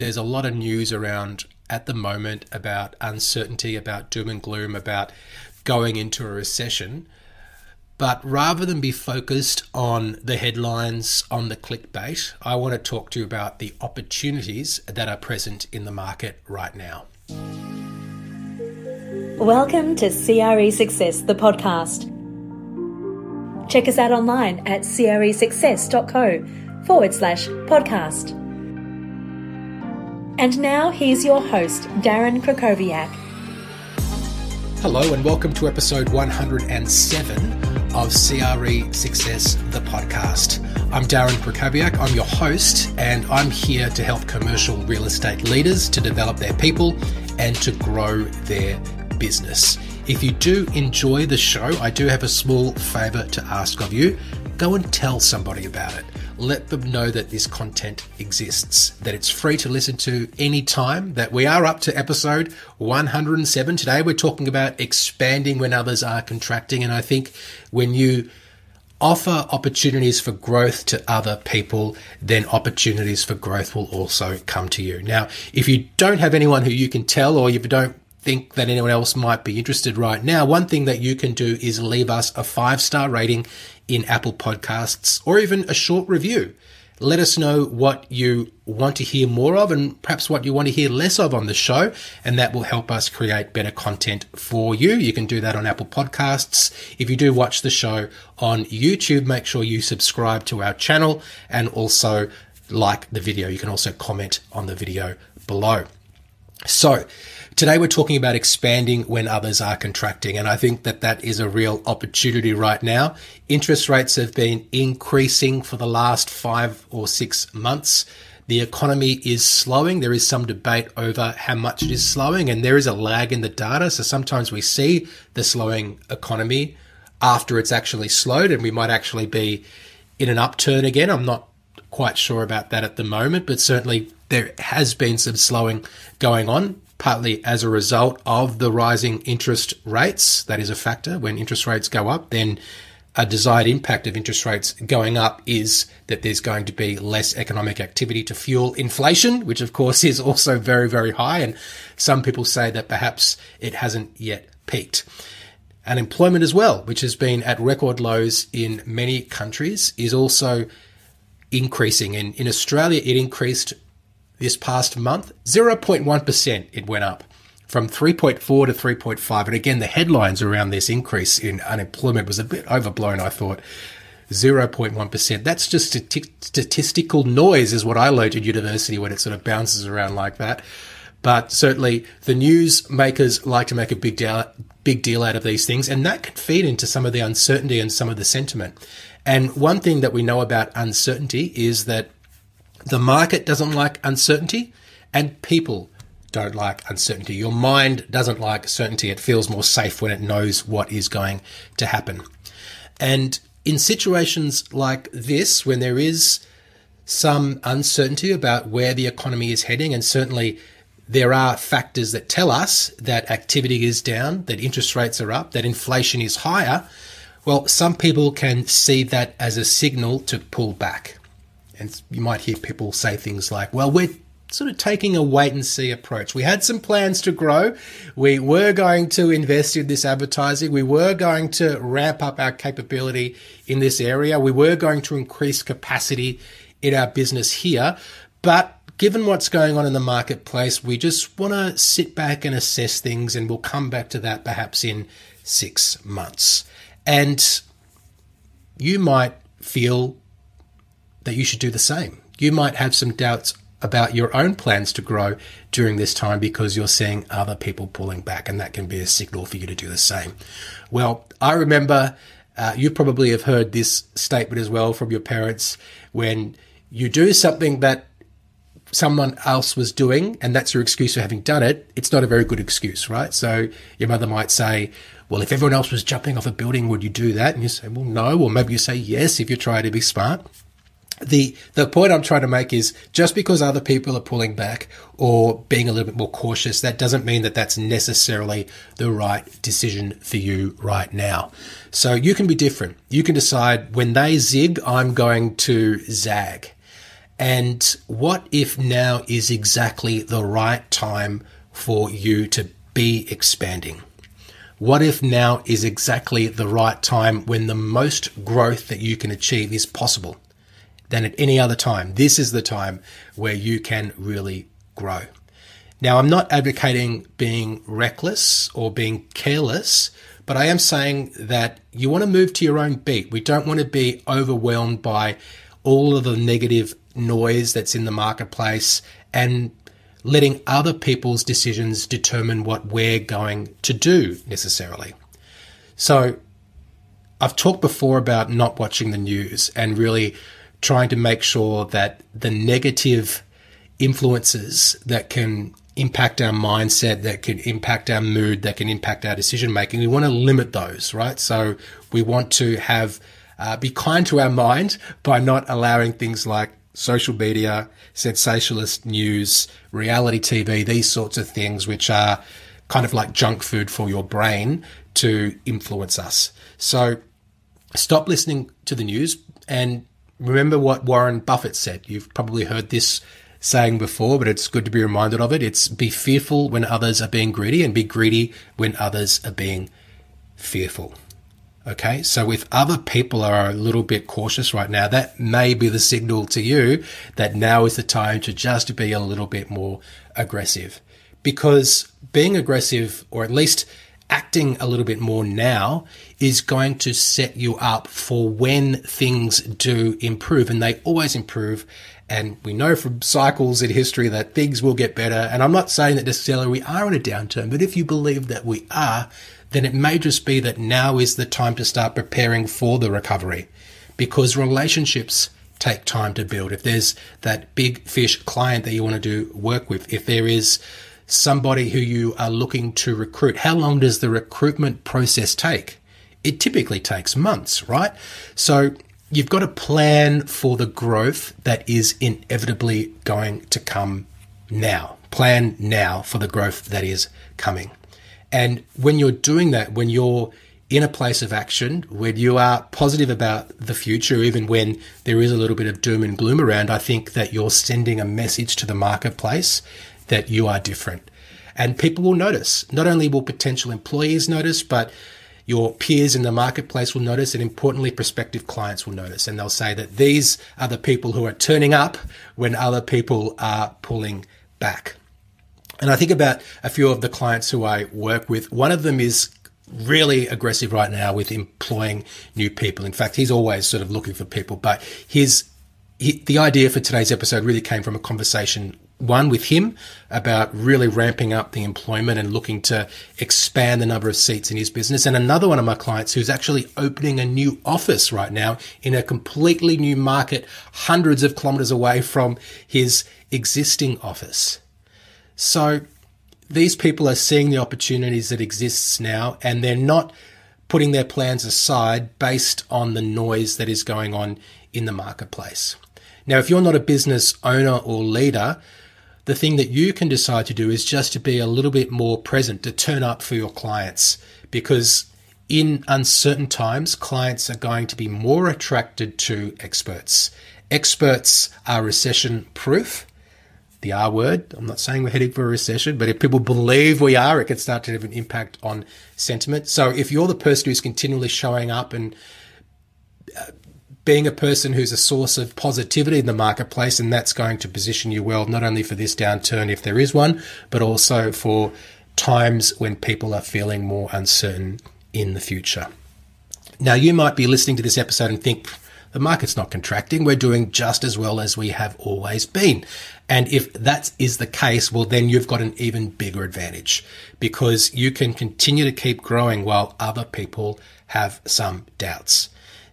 There's a lot of news around at the moment about uncertainty, about doom and gloom, about going into a recession. But rather than be focused on the headlines, on the clickbait, I want to talk to you about the opportunities that are present in the market right now. Welcome to CRE Success, the podcast. Check us out online at cresuccess.co forward slash podcast. And now here's your host, Darren Krakowiak. Hello, and welcome to episode 107 of CRE Success, the podcast. I'm Darren Krakowiak, I'm your host, and I'm here to help commercial real estate leaders to develop their people and to grow their business. If you do enjoy the show, I do have a small favor to ask of you. Go and tell somebody about it let them know that this content exists, that it's free to listen to anytime, that we are up to episode 107. Today we're talking about expanding when others are contracting. And I think when you offer opportunities for growth to other people, then opportunities for growth will also come to you. Now, if you don't have anyone who you can tell or you don't think that anyone else might be interested right now, one thing that you can do is leave us a five star rating in Apple Podcasts or even a short review. Let us know what you want to hear more of and perhaps what you want to hear less of on the show, and that will help us create better content for you. You can do that on Apple Podcasts. If you do watch the show on YouTube, make sure you subscribe to our channel and also like the video. You can also comment on the video below. So, Today we're talking about expanding when others are contracting. And I think that that is a real opportunity right now. Interest rates have been increasing for the last five or six months. The economy is slowing. There is some debate over how much it is slowing and there is a lag in the data. So sometimes we see the slowing economy after it's actually slowed and we might actually be in an upturn again. I'm not quite sure about that at the moment, but certainly there has been some slowing going on partly as a result of the rising interest rates. That is a factor. When interest rates go up, then a desired impact of interest rates going up is that there's going to be less economic activity to fuel inflation, which of course is also very, very high. And some people say that perhaps it hasn't yet peaked. Unemployment as well, which has been at record lows in many countries, is also increasing. And in Australia, it increased this past month, 0.1% it went up from 3.4 to 3.5. And again, the headlines around this increase in unemployment was a bit overblown, I thought. 0.1%. That's just statistical noise, is what I learned at university when it sort of bounces around like that. But certainly the news makers like to make a big deal, big deal out of these things, and that can feed into some of the uncertainty and some of the sentiment. And one thing that we know about uncertainty is that the market doesn't like uncertainty, and people don't like uncertainty. Your mind doesn't like certainty. It feels more safe when it knows what is going to happen. And in situations like this, when there is some uncertainty about where the economy is heading, and certainly there are factors that tell us that activity is down, that interest rates are up, that inflation is higher, well, some people can see that as a signal to pull back. And you might hear people say things like, well, we're sort of taking a wait and see approach. We had some plans to grow. We were going to invest in this advertising. We were going to ramp up our capability in this area. We were going to increase capacity in our business here. But given what's going on in the marketplace, we just want to sit back and assess things and we'll come back to that perhaps in six months. And you might feel that you should do the same. You might have some doubts about your own plans to grow during this time because you're seeing other people pulling back, and that can be a signal for you to do the same. Well, I remember uh, you probably have heard this statement as well from your parents when you do something that someone else was doing and that's your excuse for having done it, it's not a very good excuse, right? So your mother might say, well, if everyone else was jumping off a building, would you do that? And you say, well, no. Or maybe you say yes if you try to be smart the the point I'm trying to make is just because other people are pulling back or being a little bit more cautious, that doesn't mean that that's necessarily the right decision for you right now. So you can be different. You can decide when they zig, I'm going to zag. And what if now is exactly the right time for you to be expanding? What if now is exactly the right time when the most growth that you can achieve is possible than at any other time? This is the time where you can really grow. Now, I'm not advocating being reckless or being careless, but I am saying that you want to move to your own beat. We don't want to be overwhelmed by all of the negative noise that's in the marketplace and letting other people's decisions determine what we're going to do necessarily. So, I've talked before about not watching the news and really trying to make sure that the negative influences that can impact our mindset, that can impact our mood, that can impact our decision making, we want to limit those, right? So, we want to have uh, be kind to our mind by not allowing things like social media, sensationalist news, reality TV, these sorts of things, which are kind of like junk food for your brain to influence us. So stop listening to the news and remember what Warren Buffett said. You've probably heard this saying before, but it's good to be reminded of it. It's be fearful when others are being greedy and be greedy when others are being fearful. Okay, so if other people are a little bit cautious right now, that may be the signal to you that now is the time to just be a little bit more aggressive. Because being aggressive, or at least acting a little bit more now, is going to set you up for when things do improve, and they always improve. And we know from cycles in history that things will get better. And I'm not saying that necessarily we are in a downturn, but if you believe that we are, then it may just be that now is the time to start preparing for the recovery because relationships take time to build. If there's that big fish client that you want to do work with, if there is somebody who you are looking to recruit, how long does the recruitment process take? It typically takes months, right? So you've got to plan for the growth that is inevitably going to come now. Plan now for the growth that is coming. And when you're doing that, when you're in a place of action, when you are positive about the future, even when there is a little bit of doom and gloom around, I think that you're sending a message to the marketplace that you are different. And people will notice. Not only will potential employees notice, but your peers in the marketplace will notice, and importantly, prospective clients will notice. And they'll say that these are the people who are turning up when other people are pulling back. And I think about a few of the clients who I work with. One of them is really aggressive right now with employing new people. In fact, he's always sort of looking for people, but his he, the idea for today's episode really came from a conversation one with him about really ramping up the employment and looking to expand the number of seats in his business. And another one of my clients who's actually opening a new office right now in a completely new market, hundreds of kilometers away from his existing office. So these people are seeing the opportunities that exists now and they're not putting their plans aside based on the noise that is going on in the marketplace. Now, if you're not a business owner or leader, the thing that you can decide to do is just to be a little bit more present, to turn up for your clients, because in uncertain times, clients are going to be more attracted to experts. Experts are recession proof the R word. I'm not saying we're heading for a recession, but if people believe we are, it can start to have an impact on sentiment. So if you're the person who's continually showing up and uh, being a person who's a source of positivity in the marketplace, and that's going to position you well, not only for this downturn, if there is one, but also for times when people are feeling more uncertain in the future. Now, you might be listening to this episode and think, the market's not contracting. We're doing just as well as we have always been. And if that is the case, well, then you've got an even bigger advantage because you can continue to keep growing while other people have some doubts.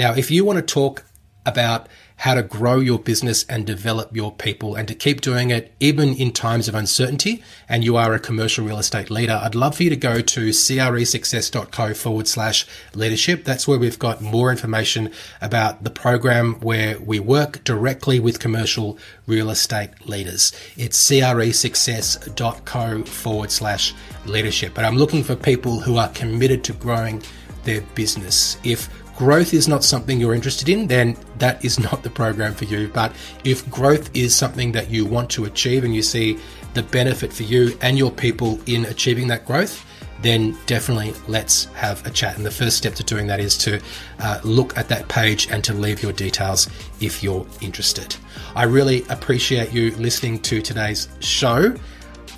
Now, if you want to talk about how to grow your business and develop your people and to keep doing it even in times of uncertainty and you are a commercial real estate leader, I'd love for you to go to cresuccess.co forward slash leadership. That's where we've got more information about the program where we work directly with commercial real estate leaders. It's cresuccess.co forward slash leadership. But I'm looking for people who are committed to growing their business. If growth is not something you're interested in, then that is not the program for you. But if growth is something that you want to achieve and you see the benefit for you and your people in achieving that growth, then definitely let's have a chat. And the first step to doing that is to uh, look at that page and to leave your details if you're interested. I really appreciate you listening to today's show.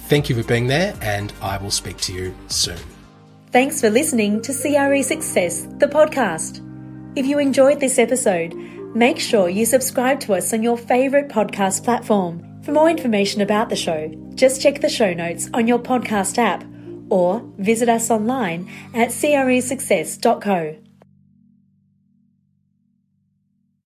Thank you for being there, and I will speak to you soon. Thanks for listening to CRE Success, the podcast. If you enjoyed this episode, make sure you subscribe to us on your favourite podcast platform. For more information about the show, just check the show notes on your podcast app or visit us online at cresuccess.co.